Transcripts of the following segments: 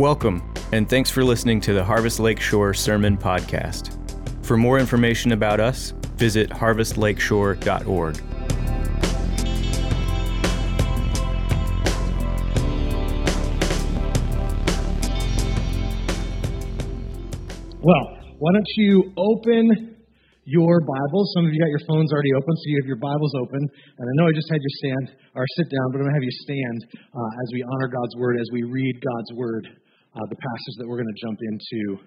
Welcome, and thanks for listening to the Harvest Lakeshore Sermon Podcast. For more information about us, visit harvestlakeshore.org. Well, why don't you open your Bibles? Some of you got your phones already open, so you have your Bibles open. And I know I just had you stand or sit down, but I'm going to have you stand uh, as we honor God's Word, as we read God's Word uh, the passage that we're going to jump into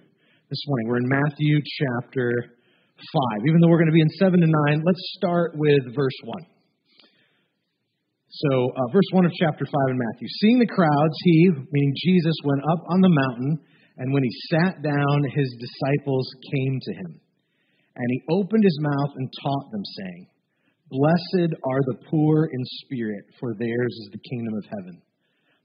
this morning. We're in Matthew chapter 5. Even though we're going to be in 7 to 9, let's start with verse 1. So, uh, verse 1 of chapter 5 in Matthew. Seeing the crowds, he, meaning Jesus, went up on the mountain, and when he sat down, his disciples came to him. And he opened his mouth and taught them, saying, Blessed are the poor in spirit, for theirs is the kingdom of heaven.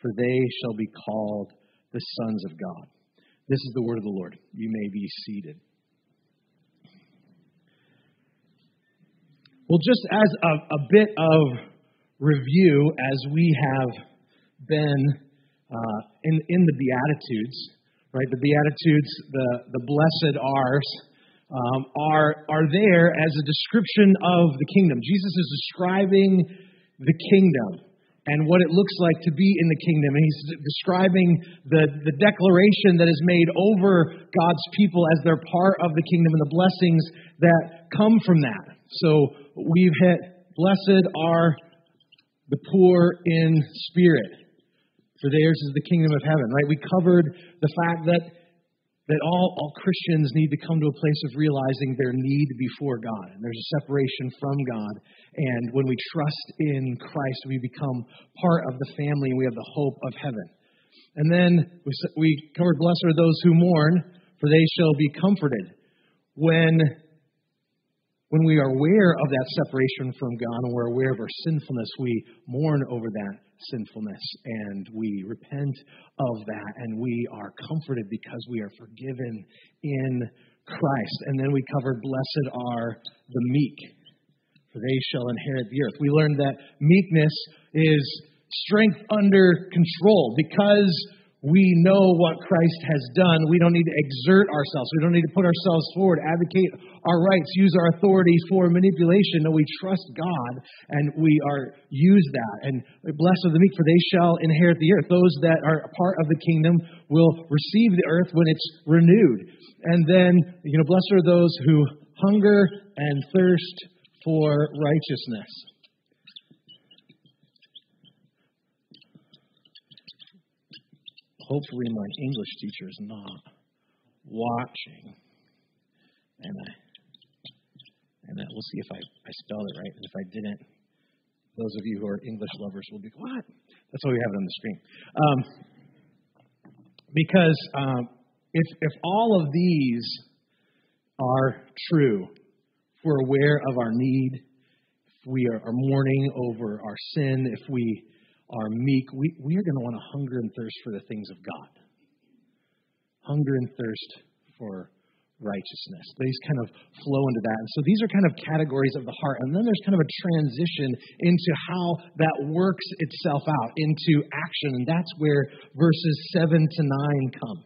for they shall be called the sons of God. This is the word of the Lord. You may be seated. Well, just as a, a bit of review, as we have been uh, in, in the Beatitudes, right? The Beatitudes, the, the blessed R's, um, are, are there as a description of the kingdom. Jesus is describing the kingdom and what it looks like to be in the kingdom. And he's describing the, the declaration that is made over God's people as they're part of the kingdom and the blessings that come from that. So we've hit, blessed are the poor in spirit, for theirs is the kingdom of heaven, right? We covered the fact that that all, all Christians need to come to a place of realizing their need before God. And there's a separation from God. And when we trust in Christ, we become part of the family and we have the hope of heaven. And then we, covered, Blessed are those who mourn, for they shall be comforted. When when we are aware of that separation from God and we're aware of our sinfulness, we mourn over that sinfulness and we repent of that and we are comforted because we are forgiven in Christ. And then we covered, Blessed are the meek, they shall inherit the earth. We learned that meekness is strength under control because we know what Christ has done. We don't need to exert ourselves. We don't need to put ourselves forward, advocate our rights, use our authority for manipulation. No, we trust God and we are use that. And blessed are the meek, for they shall inherit the earth. Those that are part of the kingdom will receive the earth when it's renewed. And then, you know, blessed are those who hunger and thirst for righteousness. hopefully my English teacher is not watching. And I and we'll see if I, I spelled it right. And if I didn't, those of you who are English lovers will be, what? That's why we have it on the screen. Um, because um, if, if all of these are true, we're aware of our need, if we are, mourning over our sin, if we are meek, we, we are going to want to hunger and thirst for the things of God. Hunger and thirst for righteousness. These kind of flow into that. And so these are kind of categories of the heart. And then there's kind of a transition into how that works itself out into action. And that's where verses 7 to 9 come.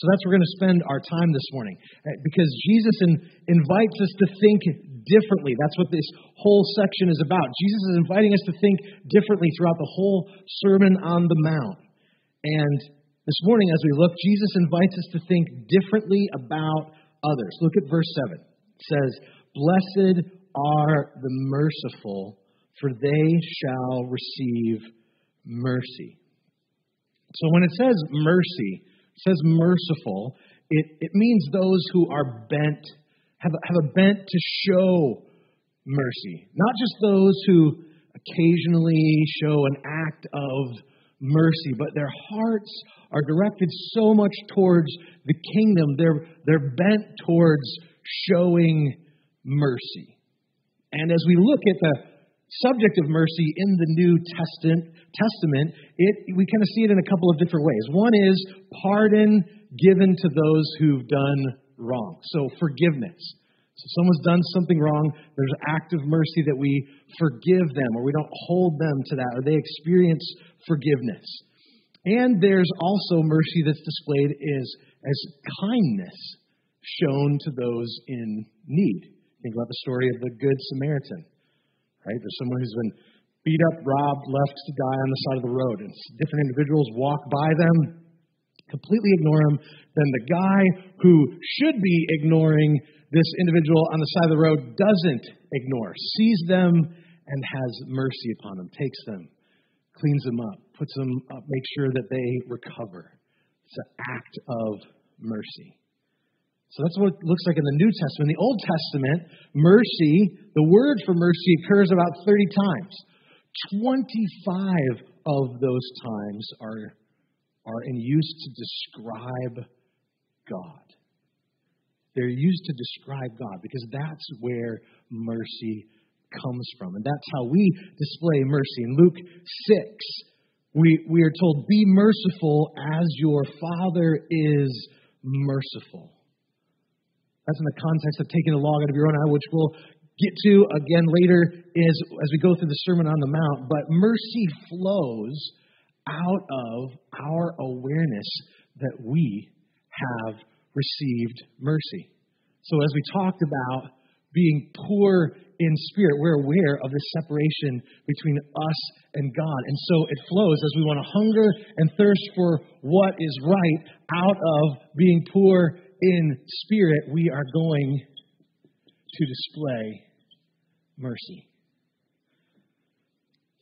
So that's where we're going to spend our time this morning. Uh, because Jesus in, invites us to think differently. That's what this whole section is about. Jesus is inviting us to think differently throughout the whole Sermon on the Mount. And this morning, as we look, Jesus invites us to think differently about others. Look at verse 7. It says, Blessed are the merciful, for they shall receive mercy. So when it says mercy, says merciful, it, it means those who are bent have have a bent to show mercy, not just those who occasionally show an act of mercy, but their hearts are directed so much towards the kingdom. They're, they're bent towards showing mercy. And as we look at the subject of mercy in the New Testament, Testament it, we kind of see it in a couple of different ways. One is pardon given to those who've done wrong. So forgiveness. So someone's done something wrong, there's act of mercy that we forgive them or we don't hold them to that or they experience forgiveness. And there's also mercy that's displayed as, as kindness shown to those in need. Think about the story of the Good Samaritan. Right? There's someone who's been beat up, robbed, left to die on the side of the road. And different individuals walk by them, completely ignore them. Then the guy who should be ignoring this individual on the side of the road doesn't ignore, sees them and has mercy upon them, takes them, cleans them up, puts them up, makes sure that they recover. It's an act of mercy. So that's what it looks like in the New Testament. In the Old Testament, mercy, the word for mercy occurs about 30 times. 25 of those times are, are in use to describe God. They're used to describe God because that's where mercy comes from. And that's how we display mercy. In Luke 6, we, we are told, Be merciful as your Father is merciful. That's in the context of taking the log out of your own eye, which we'll get to again later is as we go through the Sermon on the Mount. But mercy flows out of our awareness that we have received mercy. So as we talked about being poor in spirit, we're aware of the separation between us and God. And so it flows as we want to hunger and thirst for what is right out of being poor in spirit, we are going to display mercy.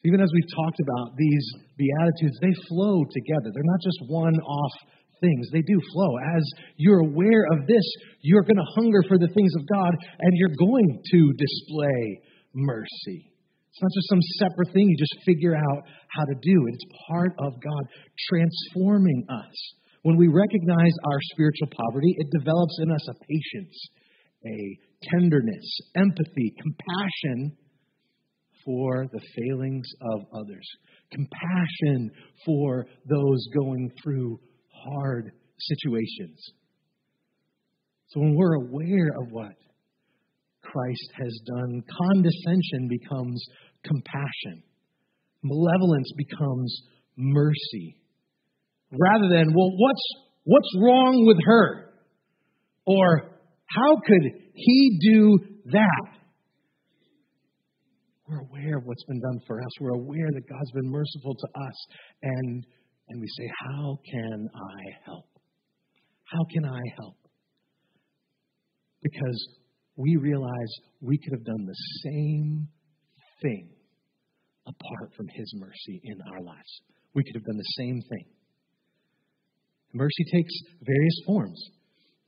Even as we've talked about these Beatitudes, they flow together. They're not just one off things, they do flow. As you're aware of this, you're going to hunger for the things of God and you're going to display mercy. It's not just some separate thing you just figure out how to do it, it's part of God transforming us. When we recognize our spiritual poverty, it develops in us a patience, a tenderness, empathy, compassion for the failings of others, compassion for those going through hard situations. So when we're aware of what Christ has done, condescension becomes compassion, malevolence becomes mercy. Rather than, well, what's, what's wrong with her? Or how could he do that? We're aware of what's been done for us. We're aware that God's been merciful to us. And, and we say, How can I help? How can I help? Because we realize we could have done the same thing apart from His mercy in our lives. We could have done the same thing. Mercy takes various forms.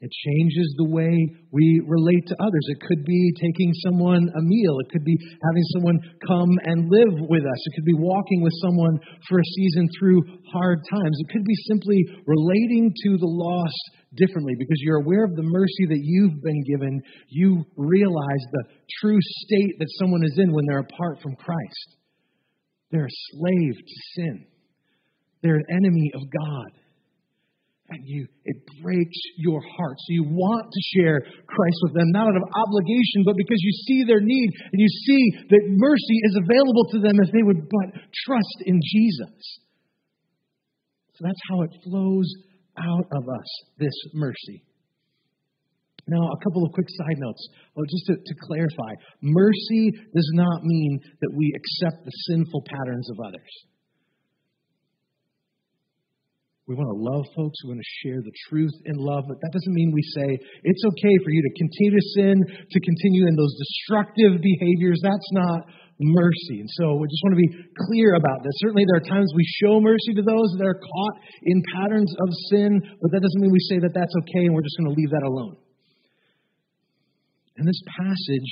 It changes the way we relate to others. It could be taking someone a meal. It could be having someone come and live with us. It could be walking with someone for a season through hard times. It could be simply relating to the lost differently because you're aware of the mercy that you've been given. You realize the true state that someone is in when they're apart from Christ. They're a slave to sin, they're an enemy of God and you it breaks your heart. So you want to share Christ with them, not out of obligation, but because you see their need and you see that mercy is available to them if they would but trust in Jesus. So that's how it flows out of us, this mercy. Now, a couple of quick side notes. Well, just to, to clarify, mercy does not mean that we accept the sinful patterns of others. We want to love folks. We want to share the truth in love. But that doesn't mean we say it's okay for you to continue to sin, to continue in those destructive behaviors. That's not mercy. And so we just want to be clear about this. Certainly, there are times we show mercy to those that are caught in patterns of sin, but that doesn't mean we say that that's okay and we're just going to leave that alone. And this passage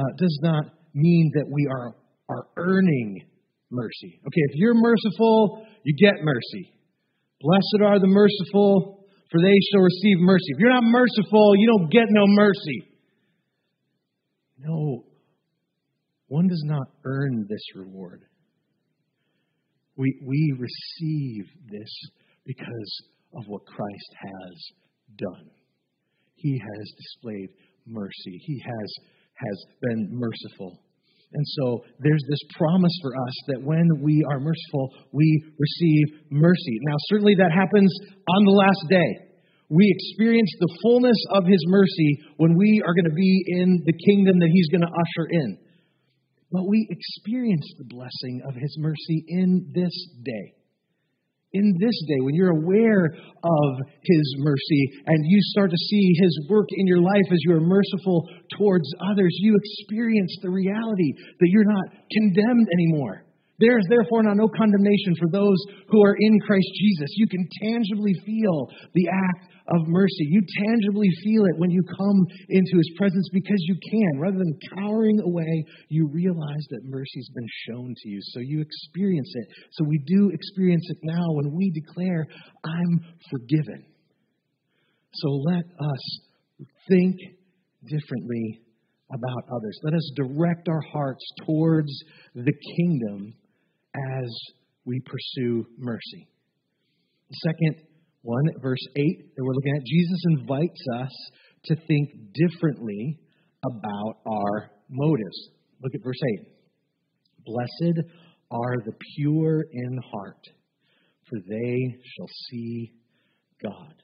uh, does not mean that we are, are earning mercy. Okay, if you're merciful, you get mercy. Blessed are the merciful, for they shall receive mercy. If you're not merciful, you don't get no mercy. No, one does not earn this reward. We, we receive this because of what Christ has done. He has displayed mercy. He has, has been merciful. And so there's this promise for us that when we are merciful, we receive mercy. Now, certainly that happens on the last day. We experience the fullness of His mercy when we are going to be in the kingdom that He's going to usher in. But we experience the blessing of His mercy in this day. In this day, when you're aware of His mercy and you start to see His work in your life as you are merciful towards others, you experience the reality that you're not condemned anymore. There is therefore now no condemnation for those who are in Christ Jesus. You can tangibly feel the act of mercy. You tangibly feel it when you come into his presence because you can. Rather than cowering away, you realize that mercy's been shown to you. So you experience it. So we do experience it now when we declare, I'm forgiven. So let us think differently about others. Let us direct our hearts towards the kingdom as we pursue mercy. The second 1, verse 8 that we're looking at, Jesus invites us to think differently about our motives. Look at verse 8. Blessed are the pure in heart, for they shall see God.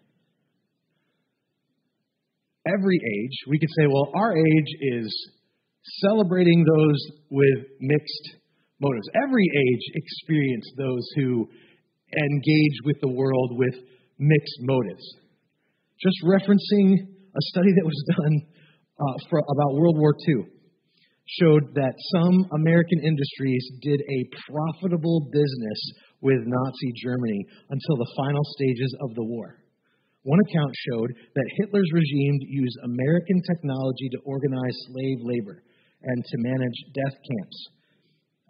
Every age, we could say, well, our age is celebrating those with mixed motives. Every age experienced those who engage with the world with mixed motives. Just referencing a study that was done uh, for, about World War II showed that some American industries did a profitable business with Nazi Germany until the final stages of the war. One account showed that Hitler's regime used American technology to organize slave labor and to manage death camps.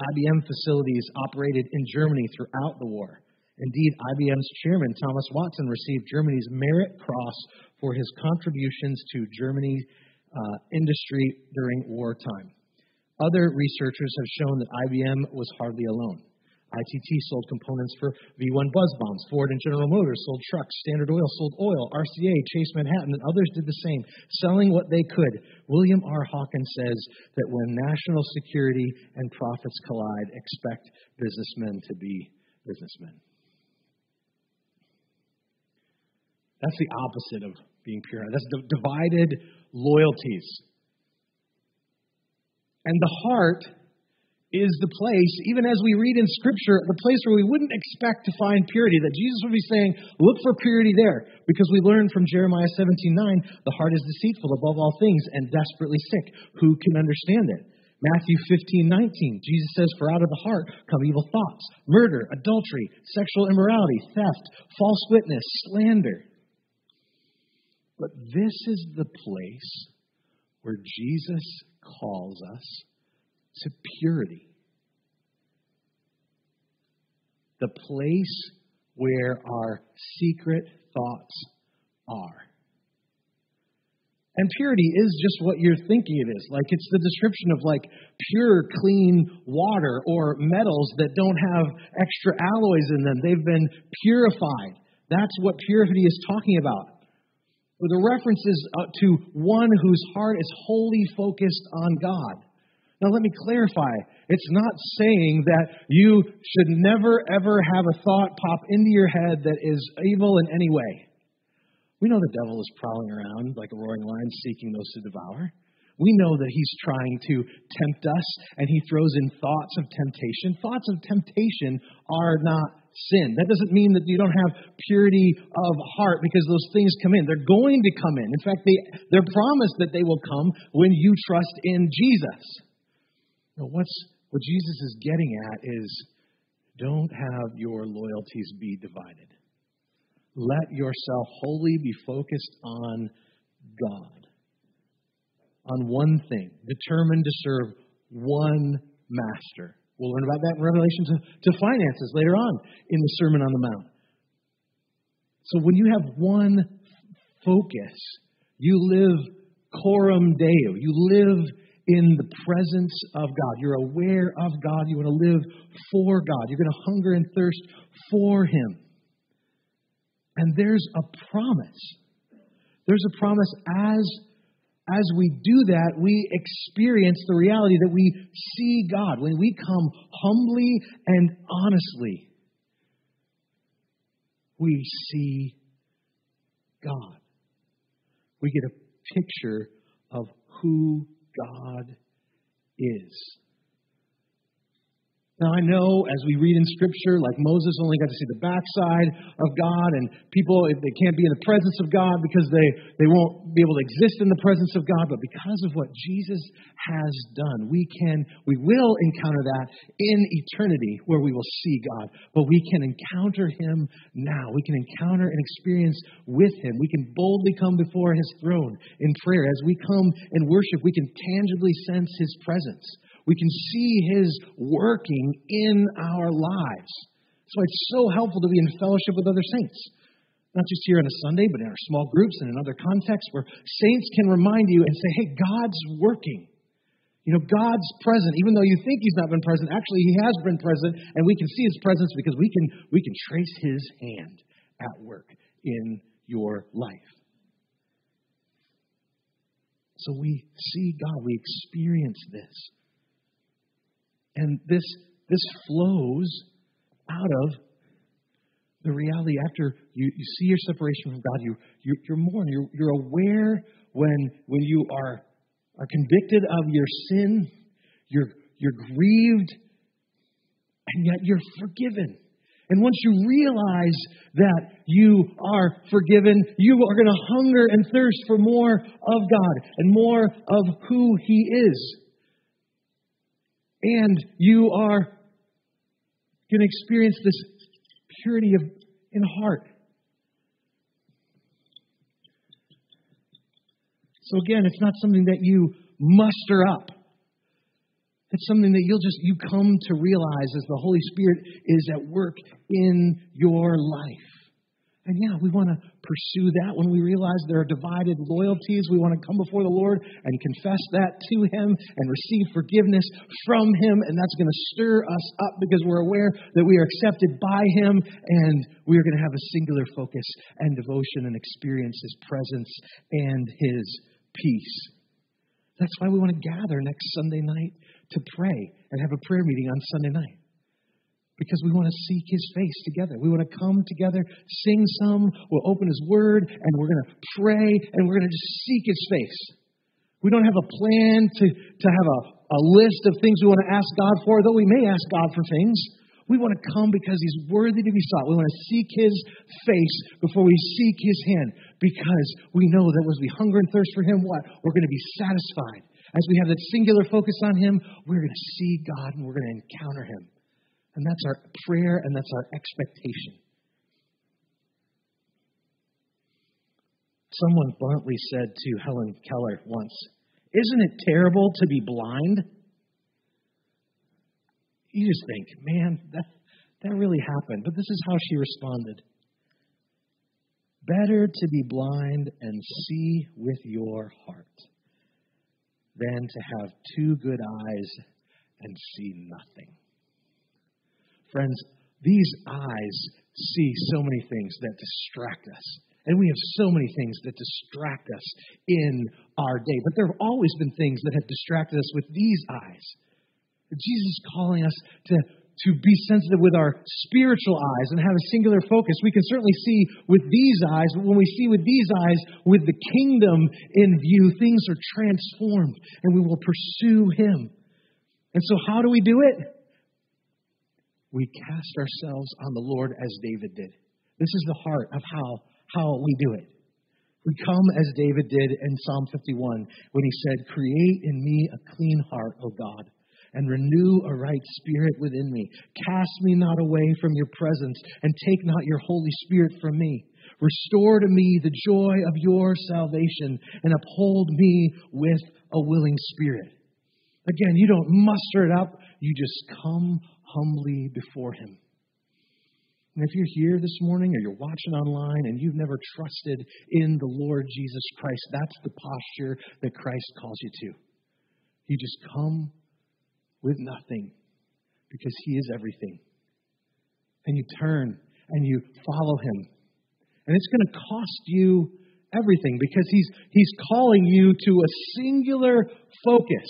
IBM facilities operated in Germany throughout the war. Indeed, IBM's chairman, Thomas Watson, received Germany's Merit Cross for his contributions to Germany's uh, industry during wartime. Other researchers have shown that IBM was hardly alone. ITT sold components for V 1 buzz bombs. Ford and General Motors sold trucks. Standard Oil sold oil. RCA, Chase Manhattan, and others did the same, selling what they could. William R. Hawkins says that when national security and profits collide, expect businessmen to be businessmen. That's the opposite of being pure. That's divided loyalties. And the heart is the place, even as we read in Scripture, the place where we wouldn't expect to find purity. That Jesus would be saying, look for purity there. Because we learn from Jeremiah 17 9, the heart is deceitful above all things and desperately sick. Who can understand it? Matthew 15 19, Jesus says, For out of the heart come evil thoughts, murder, adultery, sexual immorality, theft, false witness, slander. But this is the place where Jesus calls us to purity. The place where our secret thoughts are. And purity is just what you're thinking it is. Like it's the description of like pure, clean water or metals that don't have extra alloys in them. They've been purified. That's what purity is talking about the reference is uh, to one whose heart is wholly focused on God. Now, let me clarify. It's not saying that you should never, ever have a thought pop into your head that is evil in any way. We know the devil is prowling around like a roaring lion seeking those to devour. We know that he's trying to tempt us and he throws in thoughts of temptation. Thoughts of temptation are not sin. That doesn't mean that you don't have purity of heart because those things come in. They're going to come in. In fact, they, they're promised that they will come when you trust in Jesus. Now, what's, what Jesus is getting at is don't have your loyalties be divided. Let yourself wholly be focused on God, on one thing, determined to serve one master We'll learn about that in relation to, to finances later on in the Sermon on the Mount. So when you have one focus, you live coram deo. You live in the presence of God. You're aware of God. You want to live for God. You're going to hunger and thirst for Him. And there's a promise. There's a promise as as we do that, we experience the reality that we see God. When we come humbly and honestly, we see God. We get a picture of who God is. Now, I know as we read in Scripture, like Moses only got to see the backside of God, and people, they can't be in the presence of God because they, they won't be able to exist in the presence of God. But because of what Jesus has done, we can, we will encounter that in eternity where we will see God. But we can encounter Him now. We can encounter and experience with Him. We can boldly come before His throne in prayer. As we come and worship, we can tangibly sense His presence. We can see His working in our lives. So it's so helpful to be in fellowship with other saints. Not just here on a Sunday, but in our small groups and in other contexts where saints can remind you and say, hey, God's working. You know, God's present, even though you think He's not been present, actually He has been present, and we can see His presence because we can, we can trace His hand at work in your life. So we see God, we experience this. And this, this flows out of the reality after you, you see your separation from God, you, you, you're more, you're, you're aware when, when you are, are convicted of your sin, you're, you're grieved, and yet you're forgiven. And once you realize that you are forgiven, you are going to hunger and thirst for more of God and more of who He is and you are going to experience this purity of in heart. So again, it's not something that you muster up. It's something that you'll just you come to realize as the Holy Spirit is at work in your life. And yeah, we want to pursue that when we realize there are divided loyalties. We want to come before the Lord and confess that to Him and receive forgiveness from Him. And that's going to stir us up because we're aware that we are accepted by Him and we are going to have a singular focus and devotion and experience His presence and His peace. That's why we want to gather next Sunday night to pray and have a prayer meeting on Sunday night because we want to seek his face together. We want to come together, sing some, we'll open his word, and we're going to pray, and we're going to just seek his face. We don't have a plan to, to have a, a list of things we want to ask God for, though we may ask God for things. We want to come because he's worthy to be sought. We want to seek his face before we seek his hand because we know that as we hunger and thirst for him, what? We're going to be satisfied. As we have that singular focus on him, we're going to see God and we're going to encounter him. And that's our prayer and that's our expectation. Someone bluntly said to Helen Keller once, Isn't it terrible to be blind? You just think, man, that, that really happened. But this is how she responded Better to be blind and see with your heart than to have two good eyes and see nothing. Friends, these eyes see so many things that distract us. And we have so many things that distract us in our day. But there have always been things that have distracted us with these eyes. Jesus is calling us to, to be sensitive with our spiritual eyes and have a singular focus. We can certainly see with these eyes, but when we see with these eyes, with the kingdom in view, things are transformed and we will pursue Him. And so, how do we do it? We cast ourselves on the Lord as David did. This is the heart of how, how we do it. We come as David did in Psalm 51 when he said, Create in me a clean heart, O God, and renew a right spirit within me. Cast me not away from your presence, and take not your Holy Spirit from me. Restore to me the joy of your salvation, and uphold me with a willing spirit. Again, you don't muster it up you just come humbly before Him. And if you're here this morning or you're watching online and you've never trusted in the Lord Jesus Christ, that's the posture that Christ calls you to. You just come with nothing because He is everything. And you turn and you follow Him. And it's going to cost you everything because He's, he's calling you to a singular focus.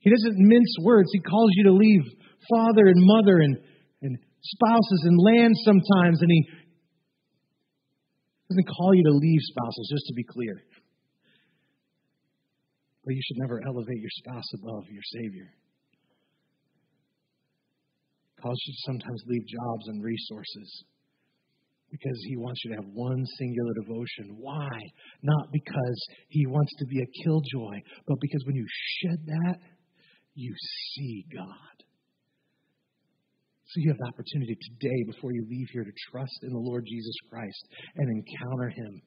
He doesn't mince words, He calls you to leave father and mother and, and spouses and land sometimes, and He doesn't call you to leave spouses, just to be clear. But you should never elevate your spouse above your Savior. Calls you to sometimes leave jobs and resources because he wants you to have one singular devotion. Why? Not because he wants to be a killjoy, but because when you shed that, you see God. So you have the opportunity today, before you leave here, to trust in the Lord Jesus Christ and encounter him.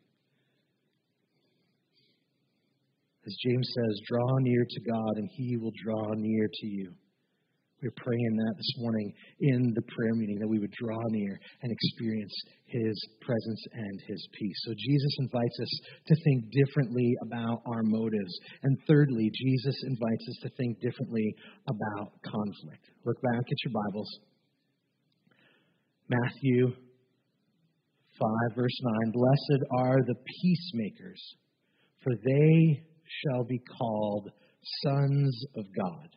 As James says, draw near to God and he will draw near to you. We're praying that this morning in the prayer meeting, that we would draw near and experience His presence and His peace. So Jesus invites us to think differently about our motives. And thirdly, Jesus invites us to think differently about conflict. Look back at your Bibles. Matthew 5, verse 9 Blessed are the peacemakers, for they shall be called sons of God.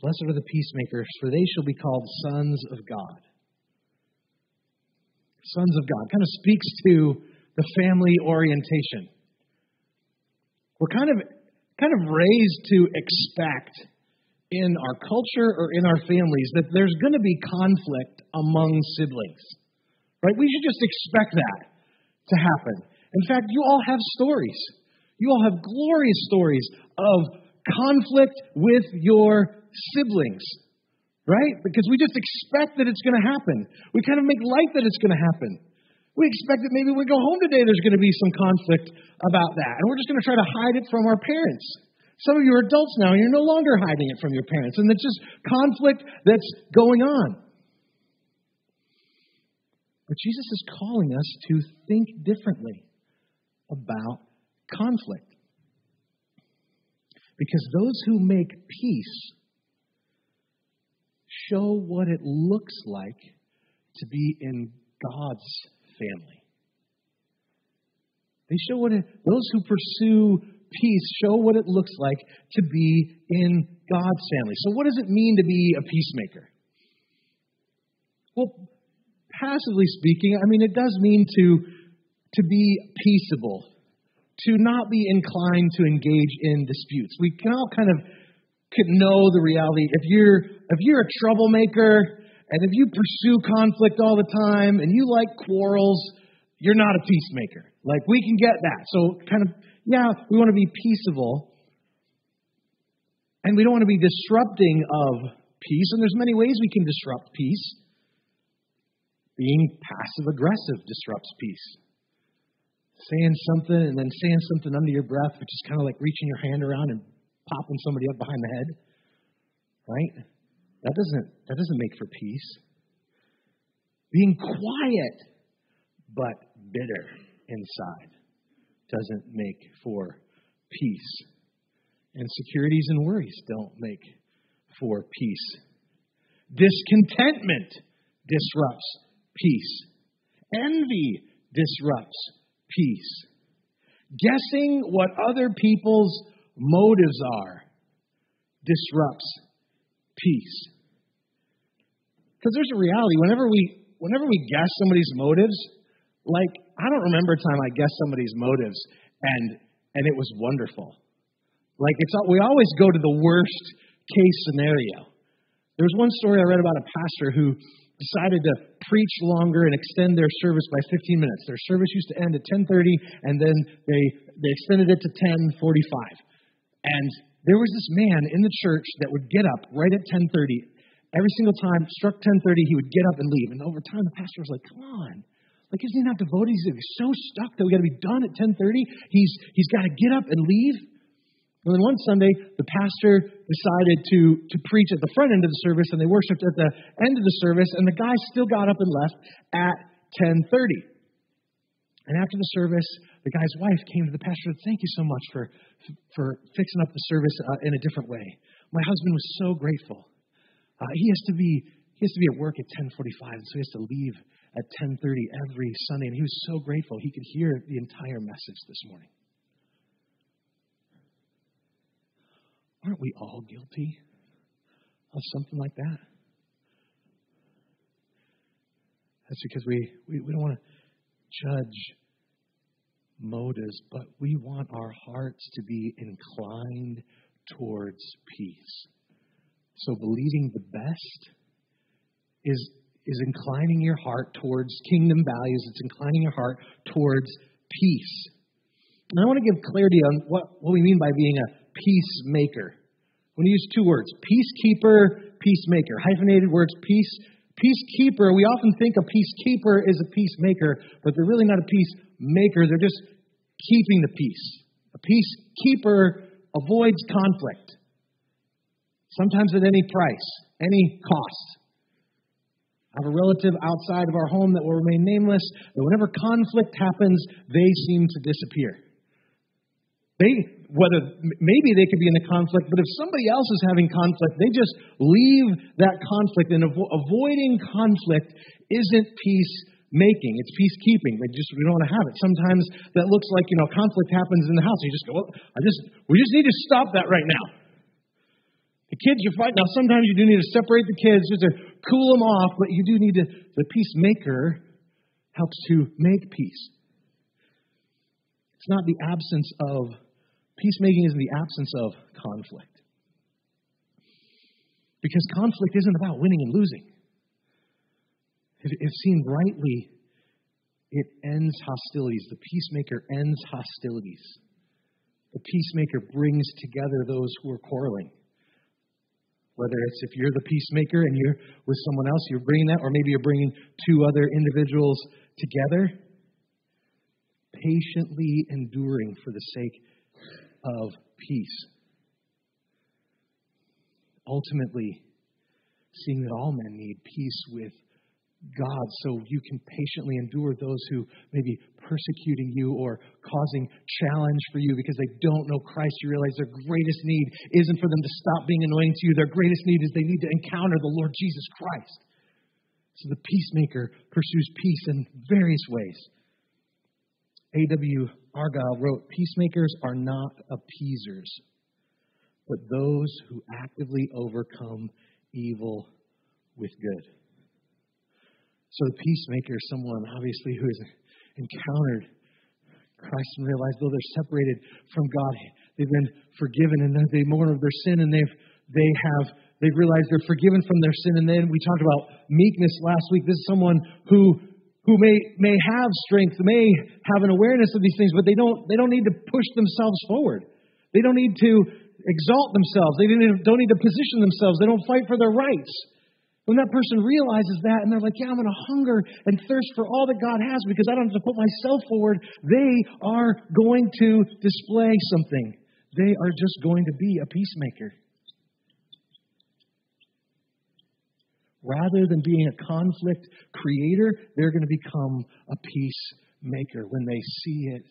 Blessed are the peacemakers, for they shall be called sons of God. Sons of God kind of speaks to the family orientation. We're kind of kind of raised to expect in our culture or in our families that there's going to be conflict among siblings. Right? We should just expect that to happen. In fact, you all have stories. You all have glorious stories of conflict with your siblings, right? Because we just expect that it's going to happen. We kind of make light that it's going to happen. We expect that maybe when we go home today, there's going to be some conflict about that. And we're just going to try to hide it from our parents. Some of you are adults now, and you're no longer hiding it from your parents. And it's just conflict that's going on. But Jesus is calling us to think differently about conflict. Because those who make peace show what it looks like to be in God's family. They show what it, those who pursue peace show what it looks like to be in God's family. So, what does it mean to be a peacemaker? Well, passively speaking, I mean, it does mean to, to be peaceable, to not be inclined to engage in disputes. We can all kind of could know the reality. If you're if you're a troublemaker and if you pursue conflict all the time and you like quarrels, you're not a peacemaker. Like we can get that. So kind of yeah, we want to be peaceable. And we don't want to be disrupting of peace, and there's many ways we can disrupt peace. Being passive aggressive disrupts peace. Saying something and then saying something under your breath, which is kind of like reaching your hand around and popping somebody up behind the head, right? That doesn't, that doesn't make for peace. Being quiet but bitter inside doesn't make for peace. Insecurities and worries don't make for peace. Discontentment disrupts peace. Envy disrupts peace. Guessing what other people's motives are disrupts peace. Because there's a reality. Whenever we whenever we guess somebody's motives, like I don't remember a time I guessed somebody's motives and and it was wonderful. Like it's we always go to the worst case scenario. There was one story I read about a pastor who decided to preach longer and extend their service by 15 minutes. Their service used to end at 10:30 and then they they extended it to 10:45. And there was this man in the church that would get up right at 10:30. Every single time, struck 10:30, he would get up and leave. And over time, the pastor was like, "Come on, like isn't he not devoted? He's so stuck that we got to be done at 10:30. He's he's got to get up and leave." And then one Sunday, the pastor decided to, to preach at the front end of the service, and they worshiped at the end of the service, and the guy still got up and left at 10.30. And after the service, the guy's wife came to the pastor and said, Thank you so much for, for fixing up the service uh, in a different way. My husband was so grateful. Uh, he has to be he has to be at work at 10:45, and so he has to leave at 10:30 every Sunday, and he was so grateful he could hear the entire message this morning. Aren't we all guilty of something like that? That's because we, we, we don't want to judge motives, but we want our hearts to be inclined towards peace. So believing the best is, is inclining your heart towards kingdom values, it's inclining your heart towards peace. And I want to give clarity on what, what we mean by being a peacemaker. I'm going to use two words peacekeeper, peacemaker. Hyphenated words, peace. Peacekeeper, we often think a peacekeeper is a peacemaker, but they're really not a peacemaker. They're just keeping the peace. A peacekeeper avoids conflict, sometimes at any price, any cost. Have a relative outside of our home that will remain nameless, that whenever conflict happens, they seem to disappear. They, whether maybe they could be in a conflict, but if somebody else is having conflict, they just leave that conflict. And avo- avoiding conflict isn't peace making; it's peacekeeping. They just we don't want to have it. Sometimes that looks like you know conflict happens in the house. You just go, well, I just we just need to stop that right now. Kids you're fighting now. Sometimes you do need to separate the kids just to cool them off, but you do need to. The peacemaker helps to make peace. It's not the absence of Peacemaking is the absence of conflict. Because conflict isn't about winning and losing. If, if seen rightly, it ends hostilities. The peacemaker ends hostilities. The peacemaker brings together those who are quarreling. Whether it's if you're the peacemaker and you're with someone else, you're bringing that, or maybe you're bringing two other individuals together, patiently enduring for the sake of peace. Ultimately, seeing that all men need peace with God, so you can patiently endure those who may be persecuting you or causing challenge for you because they don't know Christ. You realize their greatest need isn't for them to stop being annoying to you. Their greatest need is they need to encounter the Lord Jesus Christ. So the peacemaker pursues peace in various ways. A.W. Argyle wrote Peacemakers are not appeasers, but those who actively overcome evil with good. So the peacemaker is someone, obviously, who has encountered Christ and realized though they're separated from God, they've been forgiven and they mourn of their sin and they've they have they've realized they're forgiven from their sin. And then we talked about meekness last week. This is someone who who may, may have strength, may have an awareness of these things, but they don't, they don't need to push themselves forward. They don't need to exalt themselves. They don't need to position themselves. They don't fight for their rights. When that person realizes that and they're like, yeah, I'm going to hunger and thirst for all that God has because I don't have to put myself forward, they are going to display something. They are just going to be a peacemaker. Rather than being a conflict creator, they're going to become a peacemaker when they see it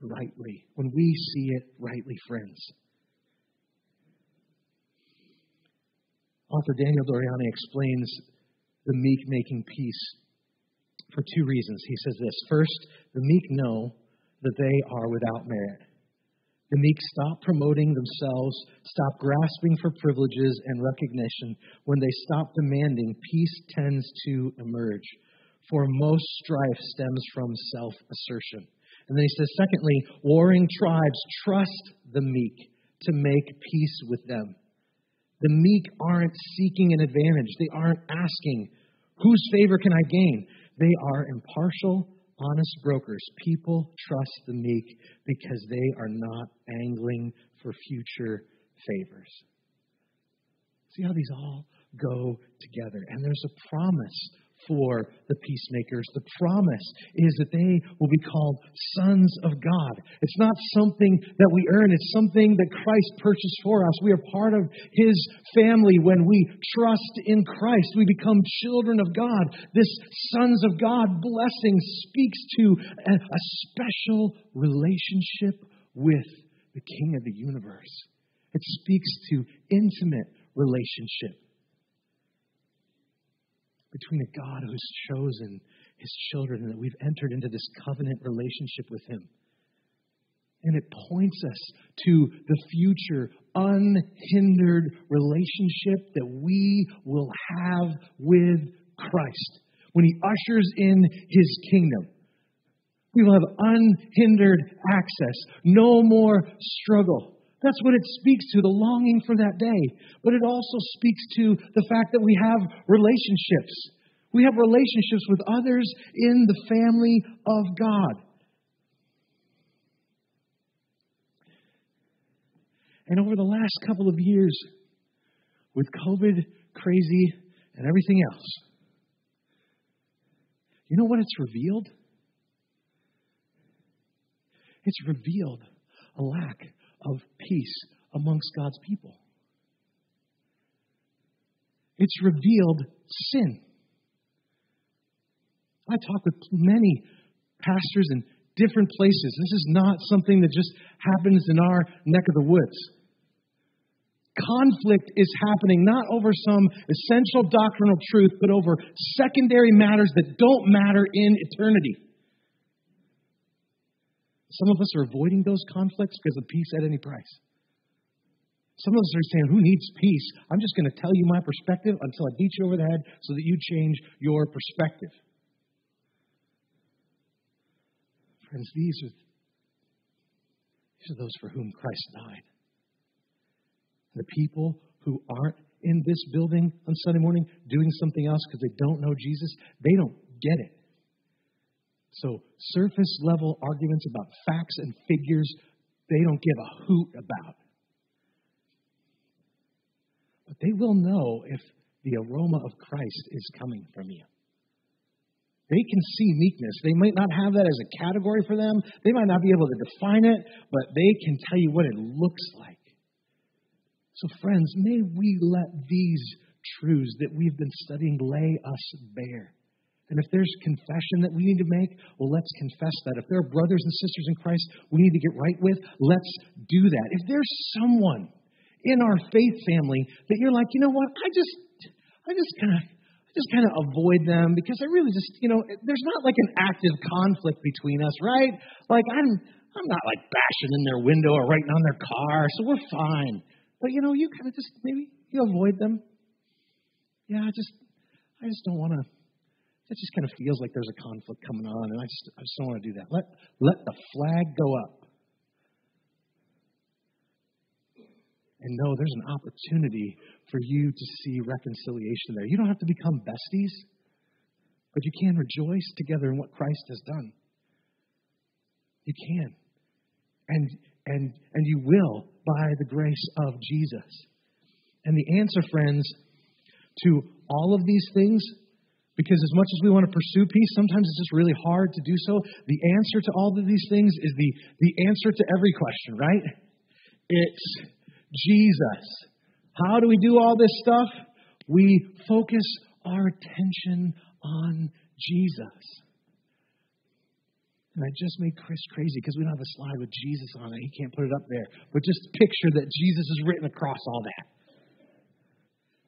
rightly, when we see it rightly, friends. Author Daniel Doriani explains the meek making peace for two reasons. He says this First, the meek know that they are without merit. The meek stop promoting themselves, stop grasping for privileges and recognition. When they stop demanding, peace tends to emerge. For most strife stems from self assertion. And then he says, secondly, warring tribes trust the meek to make peace with them. The meek aren't seeking an advantage, they aren't asking, whose favor can I gain? They are impartial honest brokers. People trust the meek because they are not angling for future favors. See how these all go together. And there's a promise for the peacemakers. The promise is that they will be called sons of God. It's not something that we earn, it's something that Christ purchased for us. We are part of His family when we trust in Christ. We become children of God. This sons of God blessing speaks to a, special relationship with the King of the universe. It speaks to intimate relationship between a God who's chosen his children and that we've entered into this covenant relationship with him. And it points us to the future unhindered relationship that we will have with Christ when he ushers in his kingdom. We will have unhindered access, no more struggle. That's what it speaks to, the longing for that day. But it also speaks to the fact that we have relationships. We have relationships with others in the family of God. And over the last couple of years, with COVID crazy and everything else, you know what it's revealed? It's revealed a lack of peace amongst God's people. It's revealed sin. I talk with many pastors in different places. This is not something that just happens in our neck of the woods. Conflict is happening not over some essential doctrinal truth, but over secondary matters that don't matter in eternity. Some of us are avoiding those conflicts because of peace at any price. Some of us are saying, Who needs peace? I'm just going to tell you my perspective until I beat you over the head so that you change your perspective. Friends, these are, these are those for whom Christ died. The people who aren't in this building on Sunday morning doing something else because they don't know Jesus, they don't get it. So, surface level arguments about facts and figures, they don't give a hoot about. But they will know if the aroma of Christ is coming from you. They can see meekness. They might not have that as a category for them. They might not be able to define it, but they can tell you what it looks like. So, friends, may we let these truths that we've been studying lay us bare. And if there's confession that we need to make, well, let's confess that. If there are brothers and sisters in Christ we need to get right with, let's do that. If there's someone in our faith family that you're like, you know what, I just, I just kind of, I just kind of avoid them because I really just, you know, there's not like an active conflict between us, right? Like I'm, I'm not like bashing in their window or writing on their car, so we're fine. But you know, you kind of just maybe you avoid them. Yeah, I just, I just don't want to it just kind of feels like there's a conflict coming on, and I just, I just don't want to do that. Let, let the flag go up. And know there's an opportunity for you to see reconciliation there. You don't have to become besties, but you can rejoice together in what Christ has done. You can. And, and, and you will by the grace of Jesus. And the answer, friends, to all of these things because as much as we want to pursue peace, sometimes it's just really hard to do so. The answer to all of these things is the, the answer to every question, right? It's Jesus. How do we do all this stuff? We focus our attention on Jesus. And I just made Chris crazy because we don't have a slide with Jesus on it. He can't put it up there. But just picture that Jesus is written across all that.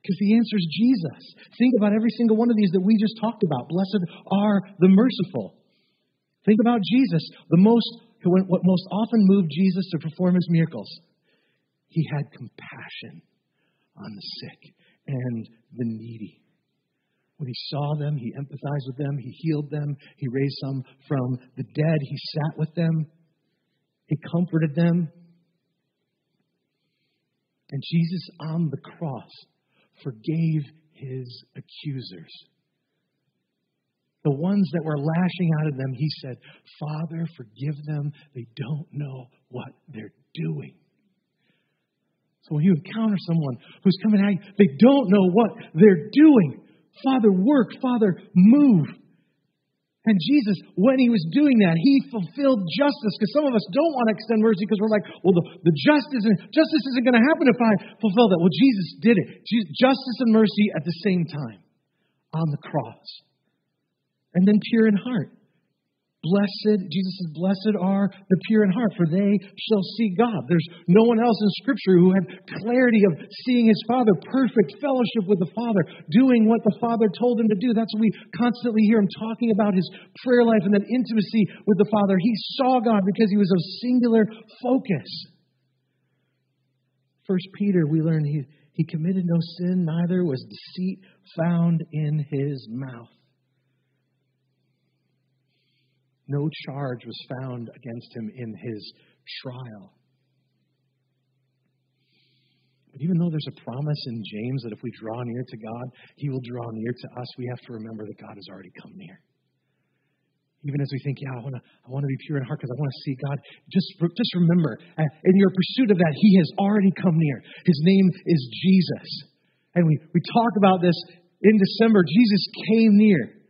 Because the answer is Jesus. Think about every single one of these that we just talked about. Blessed are the merciful. Think about Jesus, the most what most often moved Jesus to perform his miracles. He had compassion on the sick and the needy. When he saw them, he empathized with them, he healed them, he raised some from the dead, he sat with them, he comforted them. And Jesus on the cross forgave his accusers. The ones that were lashing out at them, he said, Father, forgive them. They don't know what they're doing. So when you encounter someone who's coming at you, they don't know what they're doing. Father, work. Father, move. And Jesus, when he was doing that, he fulfilled justice because some of us don't want to extend mercy because we're like, well, the, the justice, justice isn't going to happen if I fulfill that. Well, Jesus did it. Justice and mercy at the same time on the cross. And then pure in heart. Blessed, Jesus says, blessed are the pure in heart, for they shall see God. There's no one else in Scripture who had clarity of seeing his Father, perfect fellowship with the Father, doing what the Father told him to do. That's what we constantly hear him talking about his prayer life and that intimacy with the Father. He saw God because he was of singular focus. First Peter, we learn he, he committed no sin, neither was deceit found in his mouth. No charge was found against him in his trial. But even though there's a promise in James that if we draw near to God, he will draw near to us, we have to remember that God has already come near. Even as we think, yeah, I want to, I want to be pure in heart because I want to see God. Just, just remember, uh, in your pursuit of that, He has already come near. His name is Jesus, and we we talk about this in December. Jesus came near.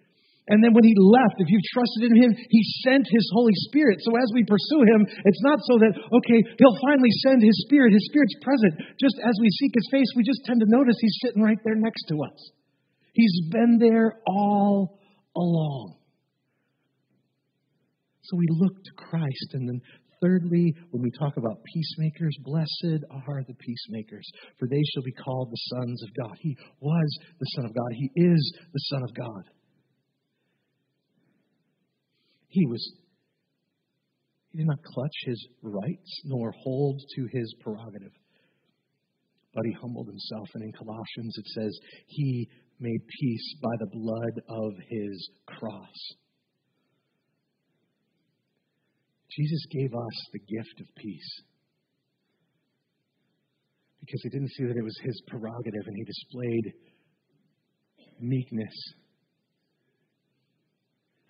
And then when he left, if you've trusted in him, he sent his Holy Spirit. So as we pursue him, it's not so that, okay, he'll finally send his Spirit. His Spirit's present. Just as we seek his face, we just tend to notice he's sitting right there next to us. He's been there all along. So we look to Christ. And then thirdly, when we talk about peacemakers, blessed are the peacemakers, for they shall be called the sons of God. He was the Son of God. He is the Son of God. He was he did not clutch his rights nor hold to his prerogative. But he humbled himself. And in Colossians it says, He made peace by the blood of his cross. Jesus gave us the gift of peace because he didn't see that it was his prerogative and he displayed meekness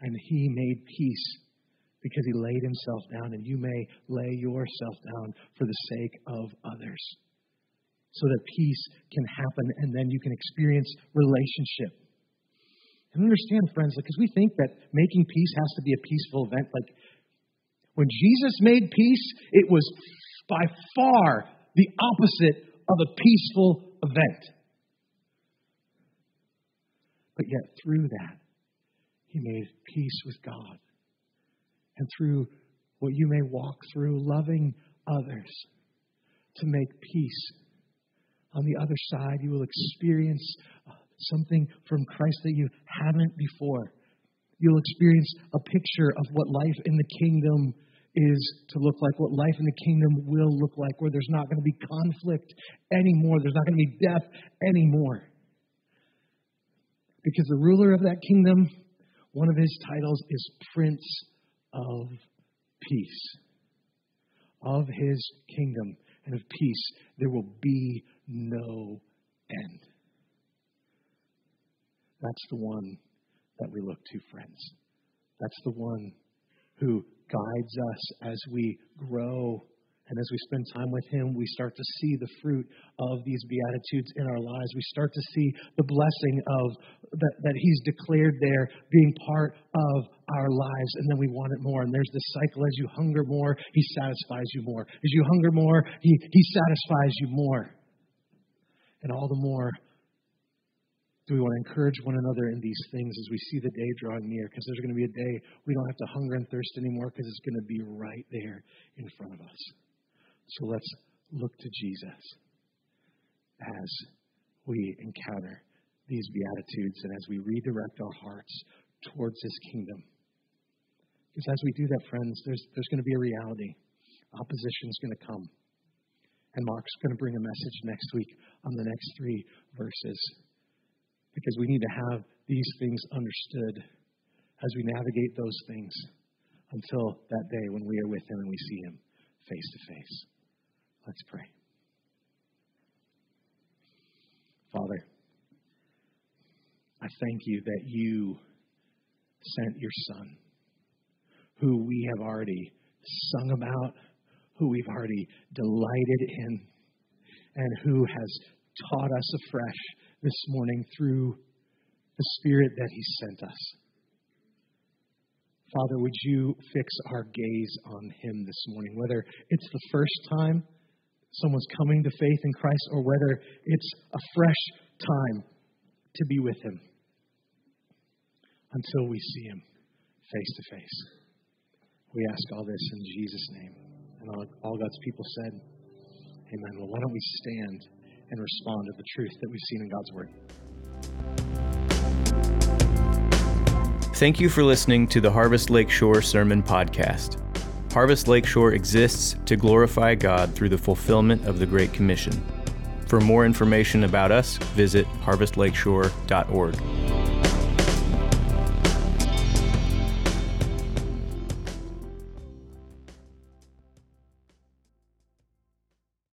and he made peace because he laid himself down, and you may lay yourself down for the sake of others so that peace can happen and then you can experience relationship. And understand, friends, because we think that making peace has to be a peaceful event. Like when Jesus made peace, it was by far the opposite of a peaceful event. But yet, through that, he made peace with God. And through what you may walk through, loving others to make peace. On the other side, you will experience uh, something from Christ that you haven't before. You'll experience a picture of what life in the kingdom is to look like, what life in the kingdom will look like, where there's not going to be conflict anymore, there's not going to be death anymore. Because the ruler of that kingdom one of his titles is Prince of Peace. Of his kingdom and of peace, there will be no end. That's the one that we look to, friends. That's the one who guides us as we grow and as we spend time with Him, we start to see the fruit of these Beatitudes in our lives. We start to see the blessing of that, that He's declared there being part of our lives, and then we want it more. And there's this cycle as you hunger more, He satisfies you more. As you hunger more, He, he satisfies you more. And all the more do we want to encourage one another in these things as we see the day drawing near? Because there's going to be a day we don't have to hunger and thirst anymore because it's going to be right there in front of us. So let's look to Jesus as we encounter these Beatitudes and as we redirect our hearts towards His kingdom. Because as we do that, friends, there's, there's going to be a reality. Opposition is going to come. And Mark's going to bring a message next week on the next three verses. Because we need to have these things understood as we navigate those things until that day when we are with Him and we see Him face to face. Let's pray. Father, I thank you that you sent your Son, who we have already sung about, who we've already delighted in, and who has taught us afresh this morning through the Spirit that He sent us. Father, would you fix our gaze on Him this morning, whether it's the first time someone's coming to faith in Christ or whether it's a fresh time to be with Him until we see Him face to face. We ask all this in Jesus' name. And all, all God's people said, Amen. Well, why don't we stand and respond to the truth that we've seen in God's Word? Thank you for listening to the Harvest Lakeshore Sermon Podcast. Harvest Lakeshore exists to glorify God through the fulfillment of the Great Commission. For more information about us, visit harvestlakeshore.org.